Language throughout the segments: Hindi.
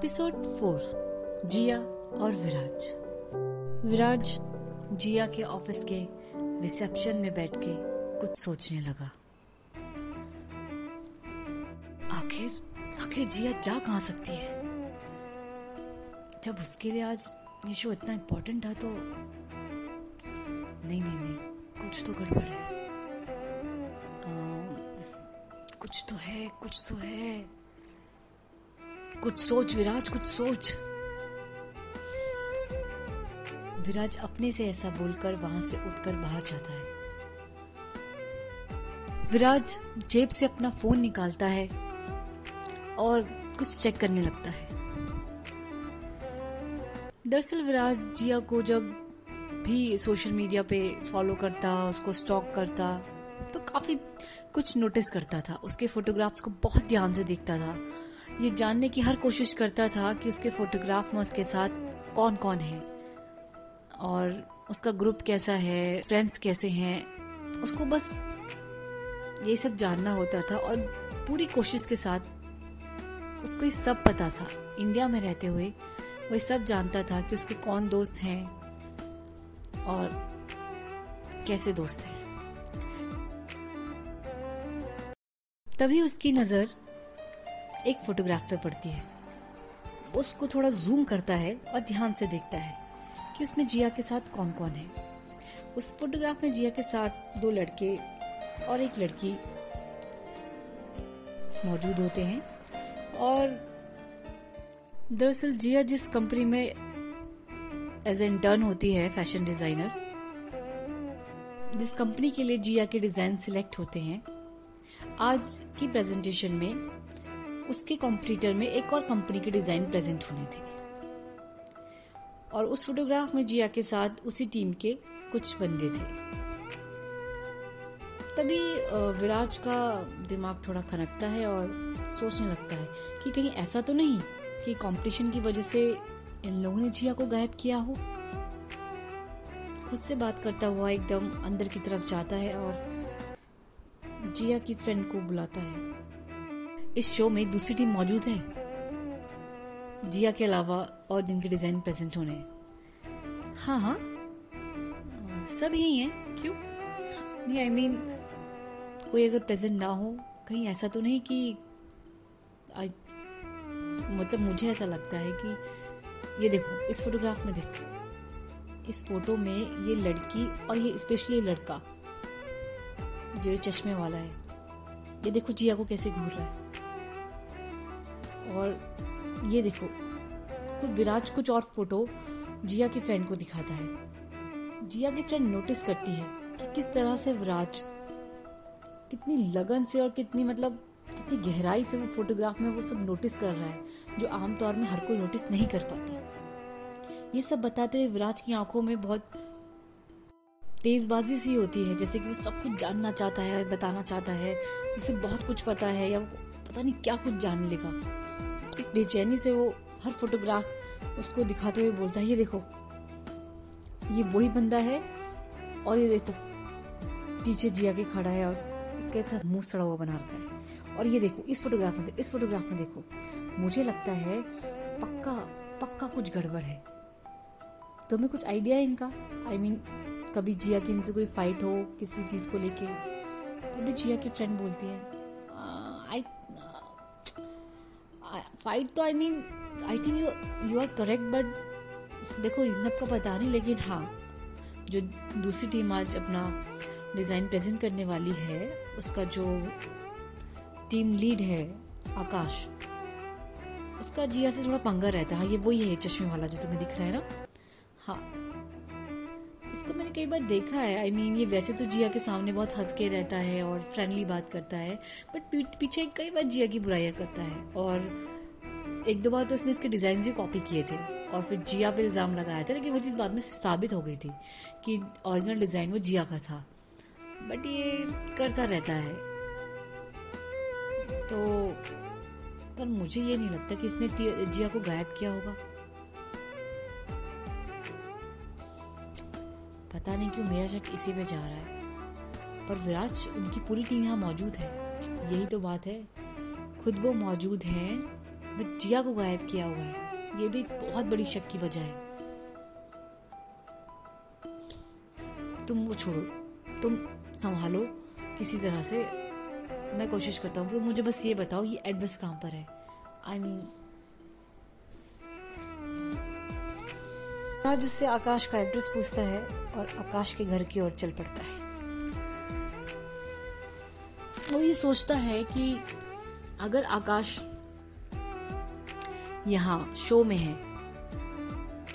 एपिसोड फोर जिया और विराज। विराज जिया के ऑफ़िस के रिसेप्शन में बैठ के कुछ सोचने लगा। आखिर आखिर जिया जा कहाँ सकती है? जब उसके लिए आज ये शो इतना इम्पोर्टेंट था तो नहीं नहीं नहीं कुछ तो गड़बड़ है। आ, कुछ तो है कुछ तो है। कुछ सोच विराज, कुछ सोच। विराज अपने से ऐसा बोलकर वहाँ से उठकर बाहर जाता है। विराज जेब से अपना फ़ोन निकालता है और कुछ चेक करने लगता है। दरअसल विराज जिया को जब भी सोशल मीडिया पे फॉलो करता, उसको स्टॉक करता तो काफ़ी कुछ नोटिस करता था। उसके फोटोग्राफ्स को बहुत ध्यान से देखता था। ये जानने की हर कोशिश करता था कि उसके फोटोग्राफ में उसके साथ कौन कौन है और उसका ग्रुप कैसा है फ्रेंड्स कैसे हैं, उसको बस ये सब जानना होता था और पूरी कोशिश के साथ उसको ये सब पता था। इंडिया में रहते हुए वो ये सब जानता था कि उसके कौन दोस्त हैं और कैसे दोस्त हैं। तभी उसकी नज़र एक फोटोग्राफ पे पड़ती है। उसको थोड़ा जूम करता है और ध्यान से देखता है कि उसमें जिया के साथ कौन कौन है। उस फोटोग्राफ में जिया के साथ दो लड़के और एक लड़की मौजूद होते हैं और दरअसल जिया जिस कंपनी में एज इंटर्न होती है फ़ैशन डिज़ाइनर जिस कंपनी के लिए जिया के डिज़ाइन सिलेक्ट होते हैं, आज की प्रेजेंटेशन में उसके कॉम्पिटिटर में एक और कंपनी के डिज़ाइन प्रेजेंट होने थे। और उस फोटोग्राफ में जिया के साथ उसी टीम के कुछ बंदे थे। तभी विराज का दिमाग थोड़ा खनकता है और सोचने लगता है कि कहीं ऐसा तो नहीं कि कंपटीशन की वजह से इन लोगों ने जिया को गायब किया हो। खुद से बात करता हुआ एकदम अंदर की तरफ़ जाता है और जिया की फ्रेंड को बुलाता है। इस शो में दूसरी टीम मौजूद है। जिया के अलावा और जिनके डिज़ाइन प्रेजेंट होने हैं। हाँ हाँ। सब यही है। क्यों? नहीं आई I मीन mean, कोई अगर प्रेजेंट ना हो कहीं ऐसा तो नहीं कि आई मतलब मुझे ऐसा लगता है कि ये देखो इस फोटोग्राफ में देखो। इस फ़ोटो में ये लड़की और ये स्पेशली लड़का जो ये चश्मे वाला है ये देखो जिया को कैसे घूर रहा है। और ये देखो खुद विराज, कुछ और फ़ोटो जिया की फ्रेंड को दिखाता है। जिया की फ्रेंड नोटिस करती है कि किस तरह से विराज कितनी लगन से और कितनी मतलब कितनी गहराई से वो फोटोग्राफ में वो सब नोटिस कर रहा है, जो आमतौर में हर कोई नोटिस नहीं कर पाता। ये सब बताते हुए विराज की आँखों में बहुत तेजबाजी सी होती है जैसे कि वो सब कुछ जानना चाहता है बताना चाहता है उसे बहुत कुछ पता है या वो पता नहीं क्या कुछ जान लेगा। इस बेचैनी से वो हर फोटोग्राफ उसको दिखाते हुए बोलता है ये देखो ये वही बंदा है और ये देखो टीचर जिया के खड़ा है और कैसा मुँह सड़ा हुआ बना रखा है। और ये देखो इस फोटोग्राफ में इस फोटोग्राफ में देखो मुझे लगता है पक्का पक्का कुछ गड़बड़ है। तुम्हें कुछ आइडिया है इनका? आई I मीन mean, कभी जिया की इनसे कोई फाइट हो, किसी चीज़ को लेके? तभी जिया की फ्रेंड बोलती है आई फाइट तो I mean I think you you are correct but देखो इजनब का पता नहीं, लेकिन हाँ जो दूसरी टीम आज अपना डिज़ाइन प्रेजेंट करने वाली है, उसका जो टीम लीड है, आकाश, उसका जिया से थोड़ा पंगा रहता है। हाँ ये वही है, चश्मे वाला जो तुम्हें दिख रहा है ना? हाँ। इसको मैंने कई बार देखा है। आई I मीन mean, ये वैसे तो जिया के सामने बहुत हंस के रहता है और फ्रेंडली बात करता है बट पीछे कई बार जिया की बुराइयाँ करता है। और एक दो बार तो उसने इसके डिज़ाइन भी कॉपी किए थे और फिर जिया पे इल्ज़ाम लगाया था लेकिन वो चीज़ बाद में साबित हो गई थी कि ओरिजिनल डिज़ाइन वो जिया का था। बट ये करता रहता है। तो पर मुझे ये नहीं लगता कि इसने जिया को गायब किया होगा। पता नहीं क्यों मेरा शक इसी पे जा रहा है। पर विराज उनकी पूरी टीम यहाँ मौजूद है। यही तो बात है। खुद वो मौजूद हैं बट जिया को गायब किया हुआ है। ये भी एक बहुत बड़ी शक की वजह है। तुम वो छोड़ो। तुम संभालो। किसी तरह से मैं कोशिश करता हूँ कि मुझे बस ये बताओ ये एड्रेस कहाँ पर है? आई मीन mean, आज उससे आकाश का एड्रेस पूछता है। और आकाश के घर की ओर चल पड़ता है। वो ये सोचता है कि अगर आकाश यहाँ शो में है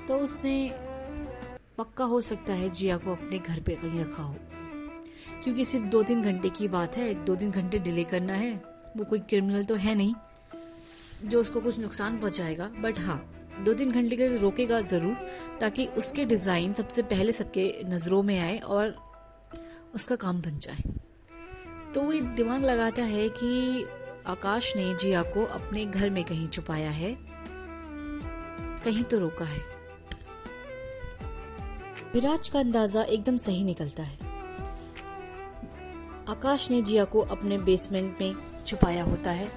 तो उसने पक्का हो सकता है जिया को अपने घर पे कहीं रखा हो। क्योंकि सिर्फ़ दो तीन घंटे की बात है दो तीन घंटे डिले करना है, वो कोई क्रिमिनल तो है नहीं, जो उसको कुछ नुकसान पहुंचाएगा बट हाँ। दो तीन घंटे के लिए रोकेगा ज़रूर, ताकि उसके डिज़ाइन सबसे पहले सबके नज़रों में आए और उसका काम बन जाए। तो वो दिमाग लगाता है कि आकाश ने जिया को अपने घर में कहीं छुपाया है, कहीं तो रोका है। विराज का अंदाज़ा एकदम सही निकलता है। आकाश ने जिया को अपने बेसमेंट में छुपाया होता है।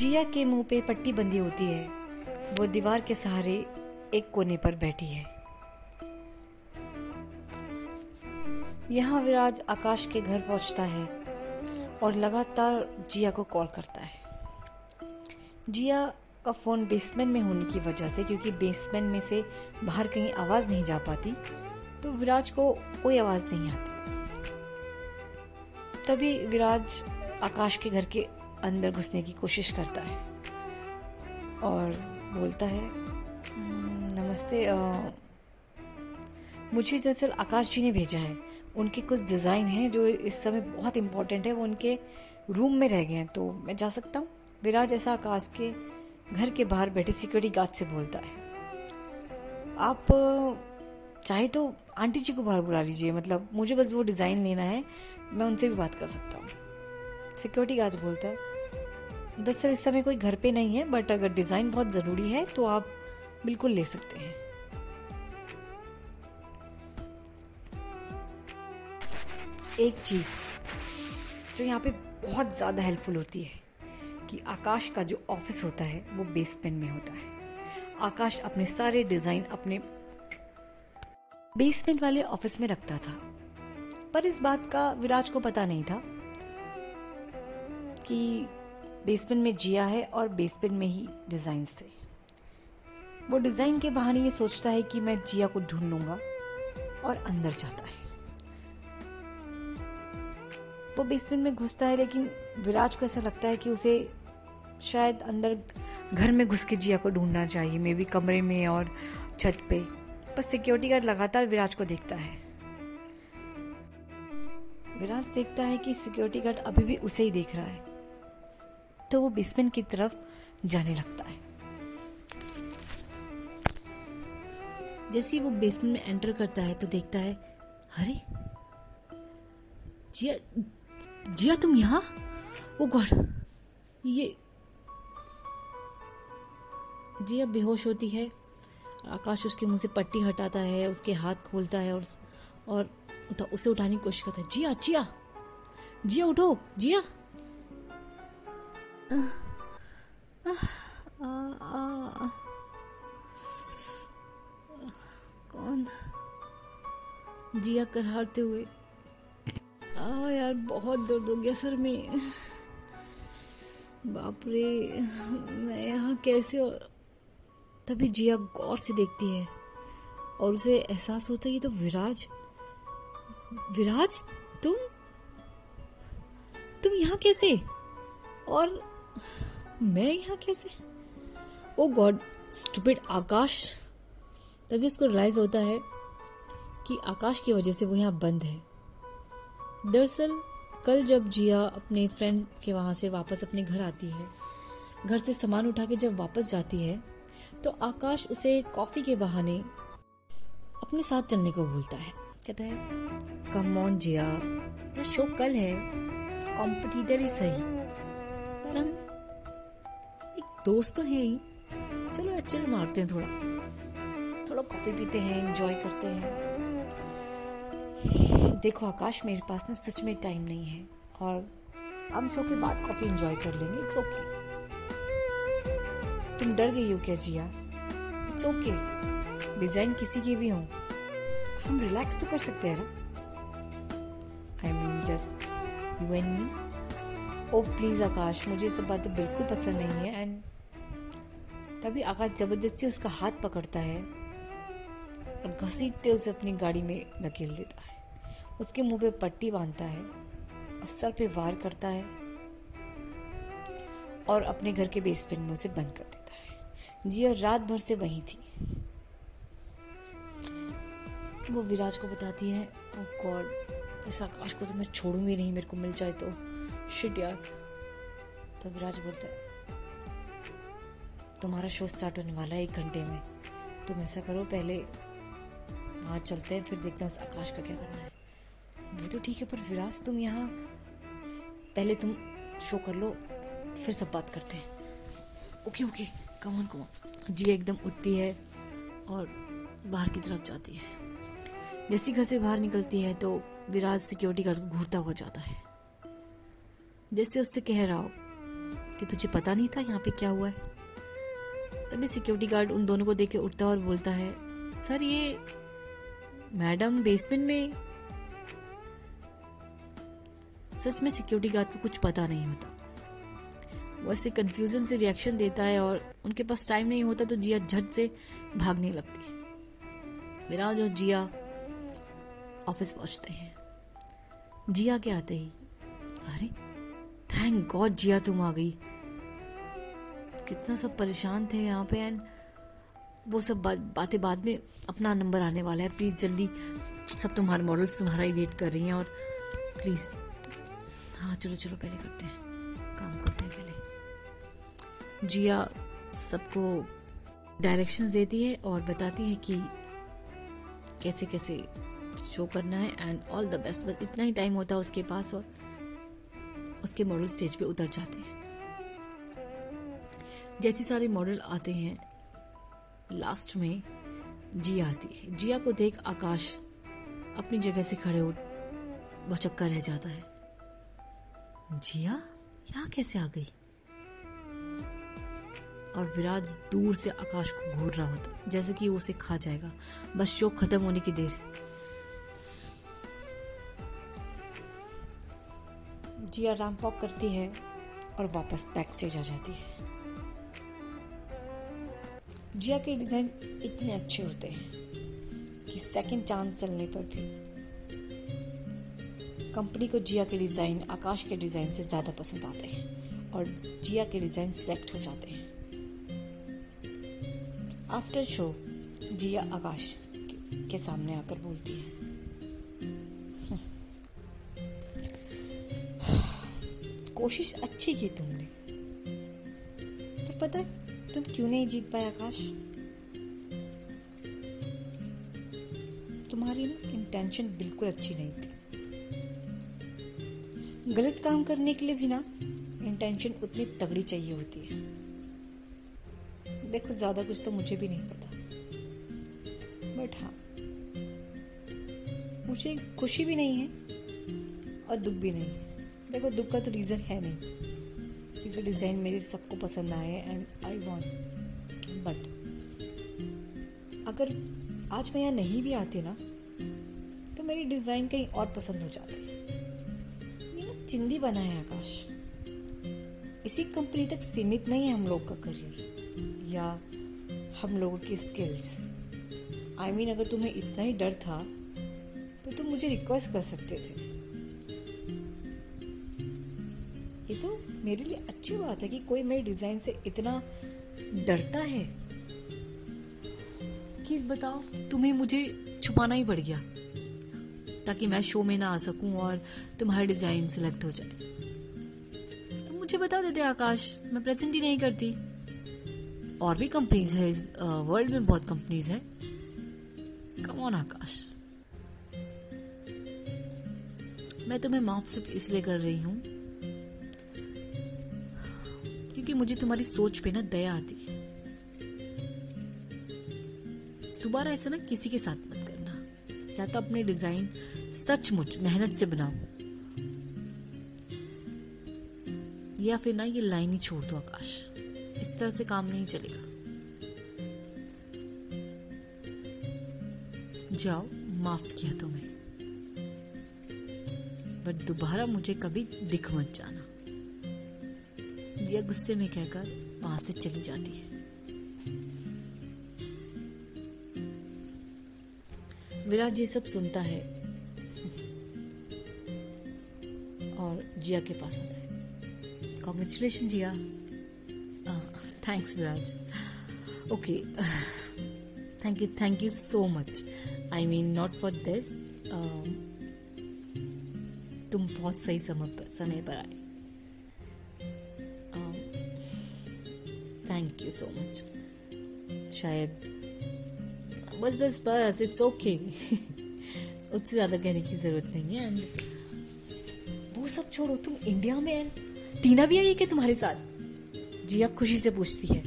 जिया के मुँह पे पट्टी बंदी होती है। वो दीवार के सहारे एक कोने पर बैठी है। यहाँ विराज आकाश के घर पहुँचता है और लगातार जिया को कॉल करता है। जिया का फ़ोन बेसमेंट में होने की वजह से, क्योंकि बेसमेंट में से बाहर कहीं आवाज़ नहीं जा पाती तो विराज को कोई आवाज़ नहीं आती। तभी विराज आकाश के घर के अंदर घुसने की कोशिश करता है। और बोलता है हम्म, नमस्ते आ, मुझे दरअसल आकाश जी ने भेजा है। उनके कुछ डिज़ाइन हैं जो इस समय बहुत इम्पोर्टेंट है वो उनके रूम में रह गए हैं। तो मैं जा सकता हूँ? विराज ऐसा आकाश के घर के बाहर बैठे सिक्योरिटी गार्ड से बोलता है आप चाहे तो आंटी जी को बाहर बुला लीजिए। मतलब मुझे बस वो डिज़ाइन लेना है मैं उनसे भी बात कर सकता हूँ। सिक्योरिटी गार्ड बोलता है दरअसल इस समय कोई घर पे नहीं है बट अगर डिज़ाइन बहुत ज़रूरी है तो आप बिल्कुल ले सकते हैं। एक चीज़ जो यहाँ पे बहुत ज़्यादा हेल्पफुल होती है, कि आकाश का जो ऑफ़िस होता है, वो बेसमेंट में होता है। आकाश अपने सारे डिज़ाइन अपने बेसमेंट वाले ऑफ़िस में रखता था। पर इस बात का विराज को पता नहीं था कि बेसमेंट में जिया है और बेसमेंट में ही डिज़ाइन थे। वो डिज़ाइन के बहाने ये सोचता है कि मैं जिया को ढूंढ लूँगा और अंदर जाता है। वो बेसमेंट में घुसता है, लेकिन विराज को ऐसा लगता है कि उसे शायद अंदर घर में घुस के जिया को ढूंढना चाहिए मे बी कमरे में और छत पे। बस सिक्योरिटी गार्ड लगातार विराज को देखता है। विराज देखता है कि सिक्योरिटी गार्ड अभी भी उसे ही देख रहा है। तो वो बेसमेंट की तरफ़ जाने लगता है। जैसे वो बेसमेंट में एंटर करता है तो देखता है, अरे, जिया जिया तुम यहाँ? ओ गॉड, ये, जिया बेहोश होती है। आकाश उसके मुँह से पट्टी हटाता है, उसके हाथ खोलता है और और उसे उठाने की कोशिश करता है, जिया जिया जिया उठो, जिया। कौन? जिया करारते हुए। आ यार, बहुत दर्द हो गया सर में। बाप रे मैं यहाँ कैसे और तभी जिया गौर से देखती है। और उसे एहसास होता है ये तो विराज। विराज, तुम? तुम यहाँ कैसे? और मैं यहाँ कैसे? Oh God stupid Akash. तभी उसको रियलाइज़ होता है कि आकाश की वजह से वो यहाँ बंद है। दरअसल, कल जब जिया अपने फ्रेंड के वहाँ से वापस अपने घर आती है, घर से सामान उठा के जब वापस जाती है तो आकाश उसे कॉफ़ी के बहाने अपने साथ चलने को बोलता है। कहता है कम ऑन जिया तो शो कल है। कॉम्पिटिटर ही सही। पर हम दोस्त तो हैं ही। चलो चिल मारते हैं थोड़ा। थोड़ा कॉफ़ी पीते हैं एंजॉय करते हैं। देखो, आकाश, मेरे पास ना सच में टाइम नहीं है। और हम शो के बाद कॉफ़ी एंजॉय कर लेंगे। इट्स ओके तुम डर गई हो क्या, जिया? इट्स ओके डिज़ाइन किसी की भी हो। हम रिलैक्स तो कर सकते हैं ना। I mean just you and me oh please Akash मुझे सब बातें बिल्कुल पसंद नहीं है एंड तभी आकाश ज़बरदस्ती उसका हाथ पकड़ता है और घसीटते उसे अपनी गाड़ी में धकेल देता है। उसके मुँह पे पट्टी बांधता है और सर पे वार करता है और अपने घर के बेसमेंट में उसे बंद कर देता है। जिया रात भर से वहीं थी। वो विराज को बताती है ओ oh गॉड इस आकाश को तो मैं छोड़ूँगी नहीं, मेरे को मिल जाए तो। शिट यार तो विराज बोलता है, तुम्हारा शो स्टार्ट होने वाला है एक घंटे में। तुम ऐसा करो, पहले वहाँ चलते हैं, फिर देखते हैं उस आकाश का क्या करना है। वो तो ठीक है, पर विराज, तुम यहाँ पहले तुम शो कर लो, फिर सब बात करते हैं। ओके ओके कमन कमन जी एकदम उठती है और बाहर की तरफ़ जाती है। जैसी घर से बाहर निकलती है तो विराज सिक्योरिटी गार्ड घूरता हुआ जाता है। जैसे उससे कह रहा हो कि तुझे पता नहीं था यहाँ पे क्या हुआ है। तभी सिक्योरिटी गार्ड उन दोनों को देख के उठता और बोलता है, सर, ये मैडम बेसमेंट में सच में सिक्योरिटी गार्ड को कुछ पता नहीं होता। वो ऐसे कंफ्यूजन से रिएक्शन देता है और उनके पास टाइम नहीं होता तो जिया झट से भागने लगती। मेरा जो जिया ऑफ़िस पहुँचते हैं। जिया के आते ही, अरे थैंक गॉड जिया तुम आ गई। कितना सब परेशान थे यहाँ पे एंड वो सब बातें बाद में अपना नंबर आने वाला है। प्लीज़ जल्दी सब तुम्हारे मॉडल्स तुम्हारा ही वेट कर रही हैं और प्लीज़ हाँ चलो चलो, पहले करते हैं। काम करते हैं पहले। जिया सबको डायरेक्शंस देती है और बताती है कि कैसे कैसे शो करना है एंड ऑल द बेस्ट बस इतना ही टाइम होता है उसके पास और उसके मॉडल स्टेज पे उतर जाते हैं। जैसे सारे मॉडल आते हैं लास्ट में जिया आती है। जिया को देख आकाश अपनी जगह से खड़े हो बचक्का रह जाता है। जिया, यहाँ कैसे आ गई? और विराज दूर से आकाश को घूर रहा होता जैसे कि वो उसे खा जाएगा। बस शोक खत्म होने की देर है। जिया रैंप वॉक करती है और वापस बैक स्टेज आ जाती है। जिया के डिज़ाइन इतने अच्छे होते हैं कि सेकंड चांस चलने पर भी। कंपनी को जिया के डिज़ाइन आकाश के डिज़ाइन से ज़्यादा पसंद आते हैं और जिया के डिज़ाइन सिलेक्ट हो जाते हैं। आफ्टर शो जिया आकाश के सामने आकर बोलती है कोशिश अच्छी की तुमने। पर पता है, तुम क्यों नहीं जीत पाए आकाश? तुम्हारी ना इंटेंशन बिल्कुल अच्छी नहीं थी। गलत काम करने के लिए भी ना इंटेंशन उतनी तगड़ी चाहिए होती है। देखो, ज़्यादा कुछ तो मुझे भी नहीं पता। बट हाँ मुझे खुशी भी नहीं है और दुख भी नहीं है। देखो दुख का तो रीजन है नहीं क्योंकि डिज़ाइन मेरे सबको पसंद आए एंड आई वॉन्ट बट अगर आज मैं यहाँ नहीं भी आती ना तो मेरी डिज़ाइन कहीं और पसंद हो जाती। ये ना चिंदी बना है आकाश। इसी कंपनी तक सीमित नहीं है हम लोग का करियर या हम लोगों की skills I I mean mean, अगर तुम्हें इतना ही डर था तो तुम मुझे रिक्वेस्ट कर सकते थे। मेरे लिए अच्छी बात है कि कोई मेरे डिज़ाइन से इतना डरता है। कि बताओ, तुम्हें मुझे छुपाना ही पड़ गया, ताकि मैं शो में ना आ सकूँ और तुम्हारा डिज़ाइन सिलेक्ट हो जाए। तो मुझे बता देते आकाश, मैं प्रेजेंट ही नहीं करती। और भी कंपनीज़ है, इस वर्ल्ड में बहुत कंपनीज़ है। Come on Akash. मैं तुम्हें माफ़ सिर्फ़ इसलिए कर रही हूँ क्योंकि मुझे तुम्हारी सोच पे ना दया आती। दोबारा ऐसा ना किसी के साथ मत करना। या तो अपने डिज़ाइन सचमुच मेहनत से बनाओ या फिर ना ये लाइन ही छोड़ दो आकाश। इस तरह से काम नहीं चलेगा। जाओ, माफ़ किया तुम्हें। बट दोबारा मुझे कभी दिख मत जाना। जिया गुस्से में कहकर वहाँ से चली जाती है। विराज ये सब सुनता है और जिया के पास आता है। Congratulation Jiya. Thanks Viraj okay thank you thank you so much I mean not for this तुम बहुत सही समय पर आए। थैंक यू सो मच शायद बस बस बस इट्स ओके उससे ज़्यादा कहने की ज़रूरत नहीं है एंड वो सब छोड़ो तुम इंडिया में एंड टीना भी आई है तुम्हारे साथ? जी आप खुशी से पूछती है।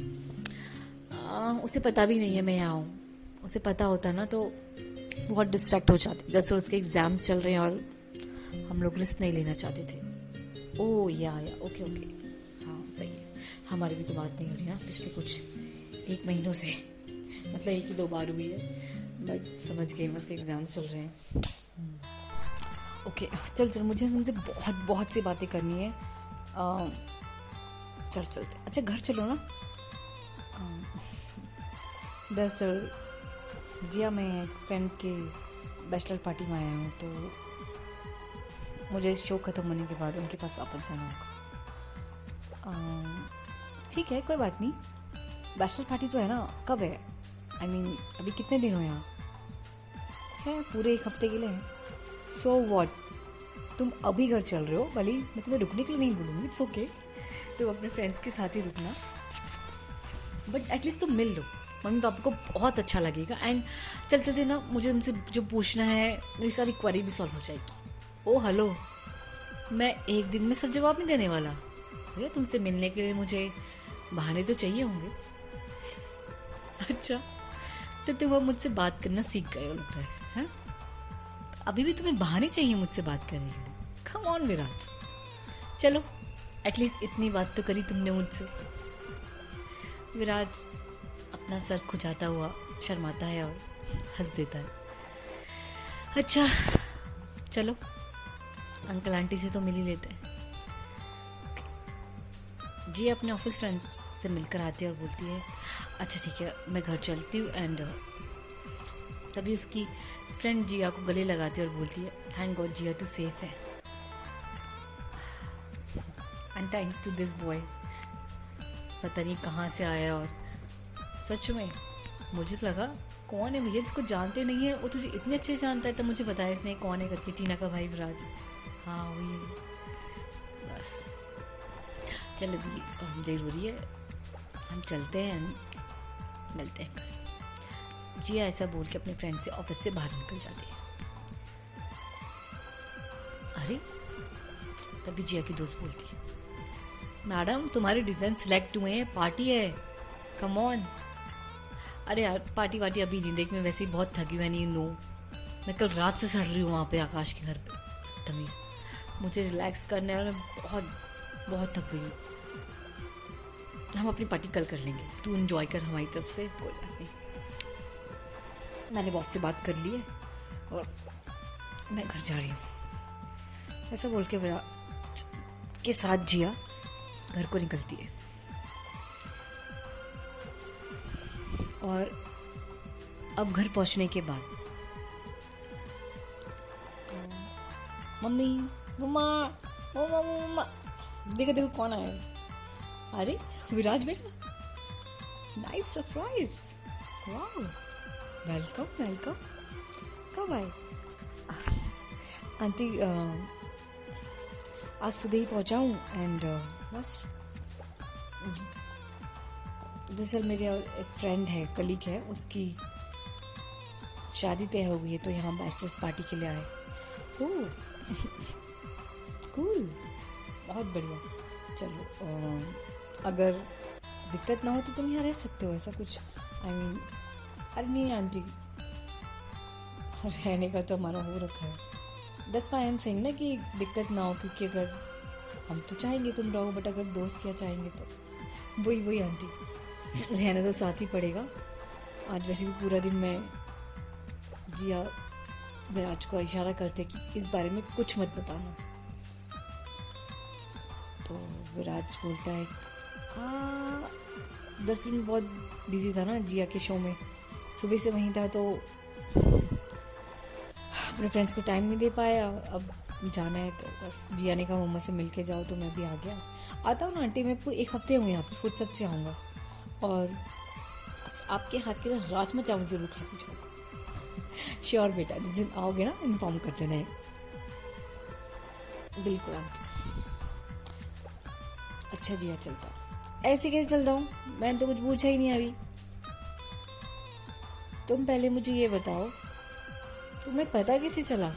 आ, उसे पता भी नहीं है मैं यहाँ हूँ। उसे पता होता ना तो बहुत डिस्ट्रैक्ट हो जाती। दरअसल उसके एग्ज़ाम्स चल रहे हैं और हम लोग रिस्क नहीं लेना चाहते थे। ओ या या ओके ओके हाँ सही है। हमारी भी तो बात नहीं हो रही ना पिछले कुछ एक महीनों से। मतलब एक ही दो बार हुई है। बट समझ मैं उसके एग्ज़ाम चल रहे हैं। ओके okay, चल चल मुझे तुमसे बहुत बहुत सी बातें करनी है। आ, चल चलते अच्छा घर चलो ना। दरअसल जिया मैं फ्रेंड के बैचलर पार्टी में आया हूँ तो मुझे शो ख़त्म होने के बाद उनके पास वापस जाना होगा। ठीक है कोई बात नहीं। बैचलर पार्टी तो है ना कब है? आई I मीन mean, अभी कितने दिन हो? यहाँ है पूरे एक हफ़्ते के लिए सो so वॉट तुम अभी घर चल रहे हो भले मैं तुम्हें रुकने के लिए नहीं बोलूँगी इट्स ओके तुम अपने फ्रेंड्स के साथ ही रुकना। बट एटलीस्ट तुम मिल लो। मम्मी पापा को बहुत अच्छा लगेगा। एंड चल चलते ना मुझे तुमसे जो पूछना है मेरी सारी क्वारी भी सॉल्व हो जाएगी। ओ हेलो मैं एक दिन में सब जवाब नहीं देने वाला। भैया तुमसे मिलने के लिए मुझे बहाने तो चाहिए होंगे। अच्छा तो तुम अब मुझसे बात करना सीख गए हो है? अभी भी तुम्हें बहाने चाहिए मुझसे बात करने के लिए। कम ऑन विराज चलो एटलीस्ट इतनी बात तो करी तुमने मुझसे। विराज अपना सर खुजाता हुआ, शर्माता है और हंस देता है। अच्छा चलो अंकल आंटी से तो मिल ही लेते हैं। जी, अपने ऑफ़िस फ्रेंड्स से मिलकर आती है और बोलती है अच्छा ठीक है, मैं घर चलती हूँ एंड तभी उसकी फ्रेंड जिया को गले लगाती है और बोलती है थैंक गॉड जिया तो सेफ़ है. And thanks to this boy पता नहीं कहाँ से आया और सच में मुझे तो लगा, कौन है भैया जिसको जानते नहीं है, वो तुझे इतने अच्छे जानता है तो मुझे बताया इसने कौन है करके, टीना का भाई विराज। हाँ वही चल अभी देर हो रही है, हम चलते हैं मिलते हैं। कल जिया ऐसा बोल के अपने फ्रेंड से ऑफ़िस से बाहर निकल जाती है। अरे, तभी जिया की दोस्त बोलती है। मैडम, तुम्हारे डिज़ाइन सिलेक्ट हुए हैं पार्टी है। कम ऑन अरे यार पार्टी वार्टी अभी नहीं देख, मैं वैसे ही बहुत थकी हुई नहीं नो मैं कल रात से सड़ रही हूँ वहाँ पे आकाश के घर पे। तमीज़। मुझे रिलैक्स करने और मैं बहुत बहुत थक गई हम अपनी पार्टी कल कर लेंगे। तू इन्जॉय कर हमारी तरफ़ से, कोई बात नहीं। मैंने बॉस से बात कर ली है और मैं घर जा रही हूँ। ऐसा बोल के मेरा के साथ जिया घर को निकलती है। और अब घर पहुँचने के बाद मम्मी, मम्मा मम्मा मम्मा देखो देखो कौन आया अरे, विराज बेटा। नाइस सरप्राइज़ वाह वेलकम वेलकम कब आए? आंटी आज सुबह ही पहुँचा हूँ एंड बस। दरअसल मेरे एक फ्रेंड है कलीग है, उसकी शादी तय हो गई है तो यहाँ बैचलर्स पार्टी के लिए आए। कूल बहुत बढ़िया। चलो आ, अगर दिक्कत ना हो तो तुम यहाँ रह सकते हो ऐसा कुछ। आई मीन अरे नहीं आंटी रहने का तो हमारा हो रखा है। दस वाई एम सेइंग ना कि दिक्कत ना हो क्योंकि अगर हम तो चाहेंगे तुम रहो बट अगर दोस्त या चाहेंगे तो। वही वही आंटी रहना तो साथ ही पड़ेगा। आज वैसे भी पूरा दिन मैं जिया विराज को इशारा करते कि इस बारे में कुछ मत बताना। विराज बोलता है। दरअसल बहुत बिज़ी था ना जिया के शो में। सुबह से वहीं था तो अपने फ्रेंड्स को टाइम नहीं दे पाया। अब जाना है तो बस जिया ने कहा, मम्मा से मिल के जाओ तो मैं भी आ गया। आता हूँ ना आंटी, मैं पूरे एक हफ़्ते हूँ यहाँ पर फुर्सत से आऊँगा। और आपके हाथ के ना राजमा चावल ज़रूर खा के जाऊँगा। श्योर बेटा, जिस दिन आओगे ना इन्फॉर्म कर देना है बिल्कुल आंटी। अच्छा जिया चलता ऐसे कैसे चलता हूँ? मैंने तो कुछ पूछा ही नहीं अभी। तुम पहले मुझे ये बताओ, तुम्हें पता कैसे चला?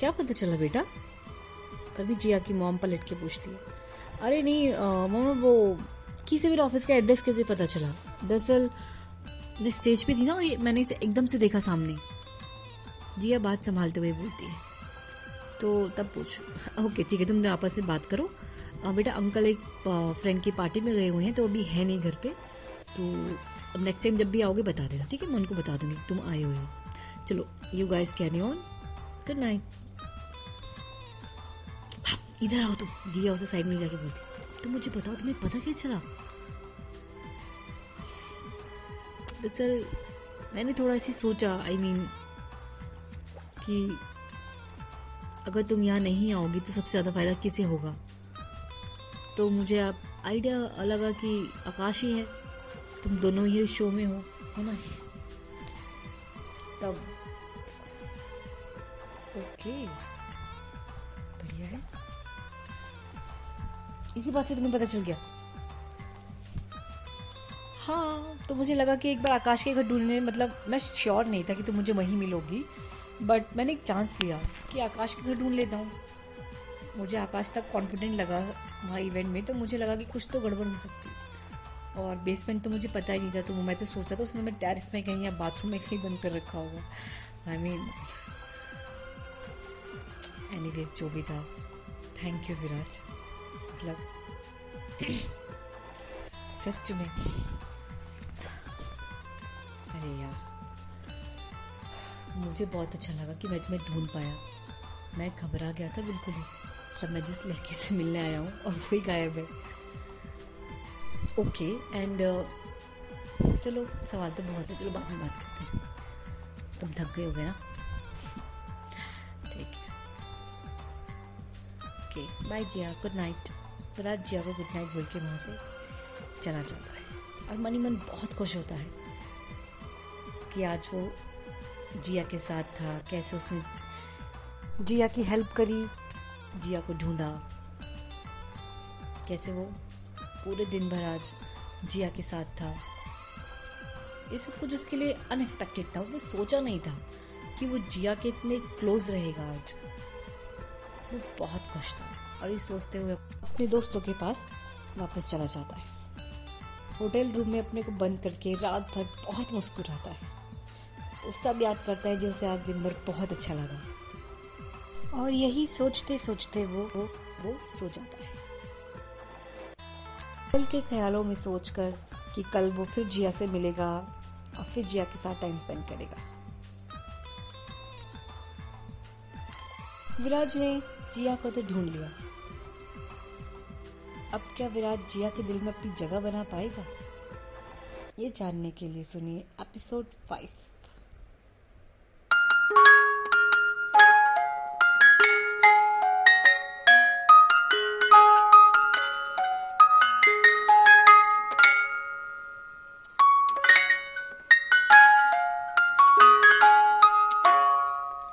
क्या पता चला बेटा? तभी जिया की मॉम पलट के पूछती है अरे नहीं मम्मा वो किसी मेरे ऑफ़िस का एड्रेस कैसे पता चला? दरअसल, मैं स्टेज पे थी ना और ये मैंने इसे एकदम से देखा सामने। जिया बात संभालते हुए बोलती है। तो तब पूछ। ओके, ठीक है, तुम आपस में बात करो। बेटा अंकल एक फ्रेंड की पार्टी में गए हुए हैं तो अभी है नहीं घर पे। तो अब नेक्स्ट टाइम जब भी आओगे बता देना ठीक है? मैं उनको बता दूँगी तुम आए हुए हो। चलो you guys carry on good night इधर आओ तुम। जिया उसे साइड में जाके बोलती तुम मुझे बताओ तुम्हें पता क्या चला? दरअसल मैंने थोड़ा सी सोचा आई I मीन mean, कि अगर तुम यहाँ नहीं आओगी तो सबसे ज़्यादा फ़ायदा किसे होगा? तो मुझे आप आइडिया लगा कि आकाश ही। है तुम दोनों ही शो में हो, है ना? तब। ओके। बढ़िया है। इसी बात से तुम्हें पता चल गया। हाँ तो मुझे लगा कि एक बार आकाश के घर ढूँढने मतलब मैं श्योर नहीं था कि तुम मुझे वहीं मिलोगी बट मैंने एक चांस लिया कि आकाश के घर ढूंढ लेता हूँ। मुझे आकाश तक कॉन्फिडेंट लगा वहाँ इवेंट में तो मुझे लगा कि कुछ तो गड़बड़ हो सकती और बेसमेंट तो मुझे पता ही नहीं था तो मैं तो सोचा था उसने मैं टेरिस में कहीं या बाथरूम में कहीं बंद कर रखा होगा। आई मीन एनीवेज जो भी था। थैंक यू विराज मतलब सच में। अरे यार, मुझे बहुत अच्छा लगा कि मैं तुम्हें ढूंढ पाया। मैं घबरा गया था बिल्कुल ही। सब मैं जिस लड़की से मिलने आया हूँ और वही गायब है। ओके एंड uh, चलो सवाल तो बहुत है चलो बाद में बात करते हैं। तुम थक गए हो गए ना? ठीक है। Okay bye Jiya good night रात जिया को गुड नाइट बोल के वहाँ से चला जाता है। और मनी मन बहुत खुश होता है कि आज वो जिया के साथ था कैसे उसने जिया की हेल्प करी जिया को ढूंढा। कैसे वो? पूरे दिन भर आज जिया के साथ था। ये सब कुछ उसके लिए अनएक्सपेक्टेड था। उसने सोचा नहीं था कि वो जिया के इतने क्लोज रहेगा आज। वो बहुत खुश था और ये सोचते हुए अपने दोस्तों के पास वापस चला जाता है। होटल रूम में अपने को बंद करके रात भर बहुत मुस्कुराता है। वो सब याद करता है जो उसे आज दिन भर बहुत अच्छा लगा। और यही सोचते सोचते वो वो, वो सो जाता है। कल के ख्यालों में सोचकर कि कल वो फिर जिया से मिलेगा और फिर जिया के साथ टाइम स्पेंड करेगा। विराज ने जिया को तो ढूंढ लिया। अब क्या विराज जिया के दिल में अपनी जगह बना पाएगा? ये जानने के लिए सुनिए एपिसोड फाइव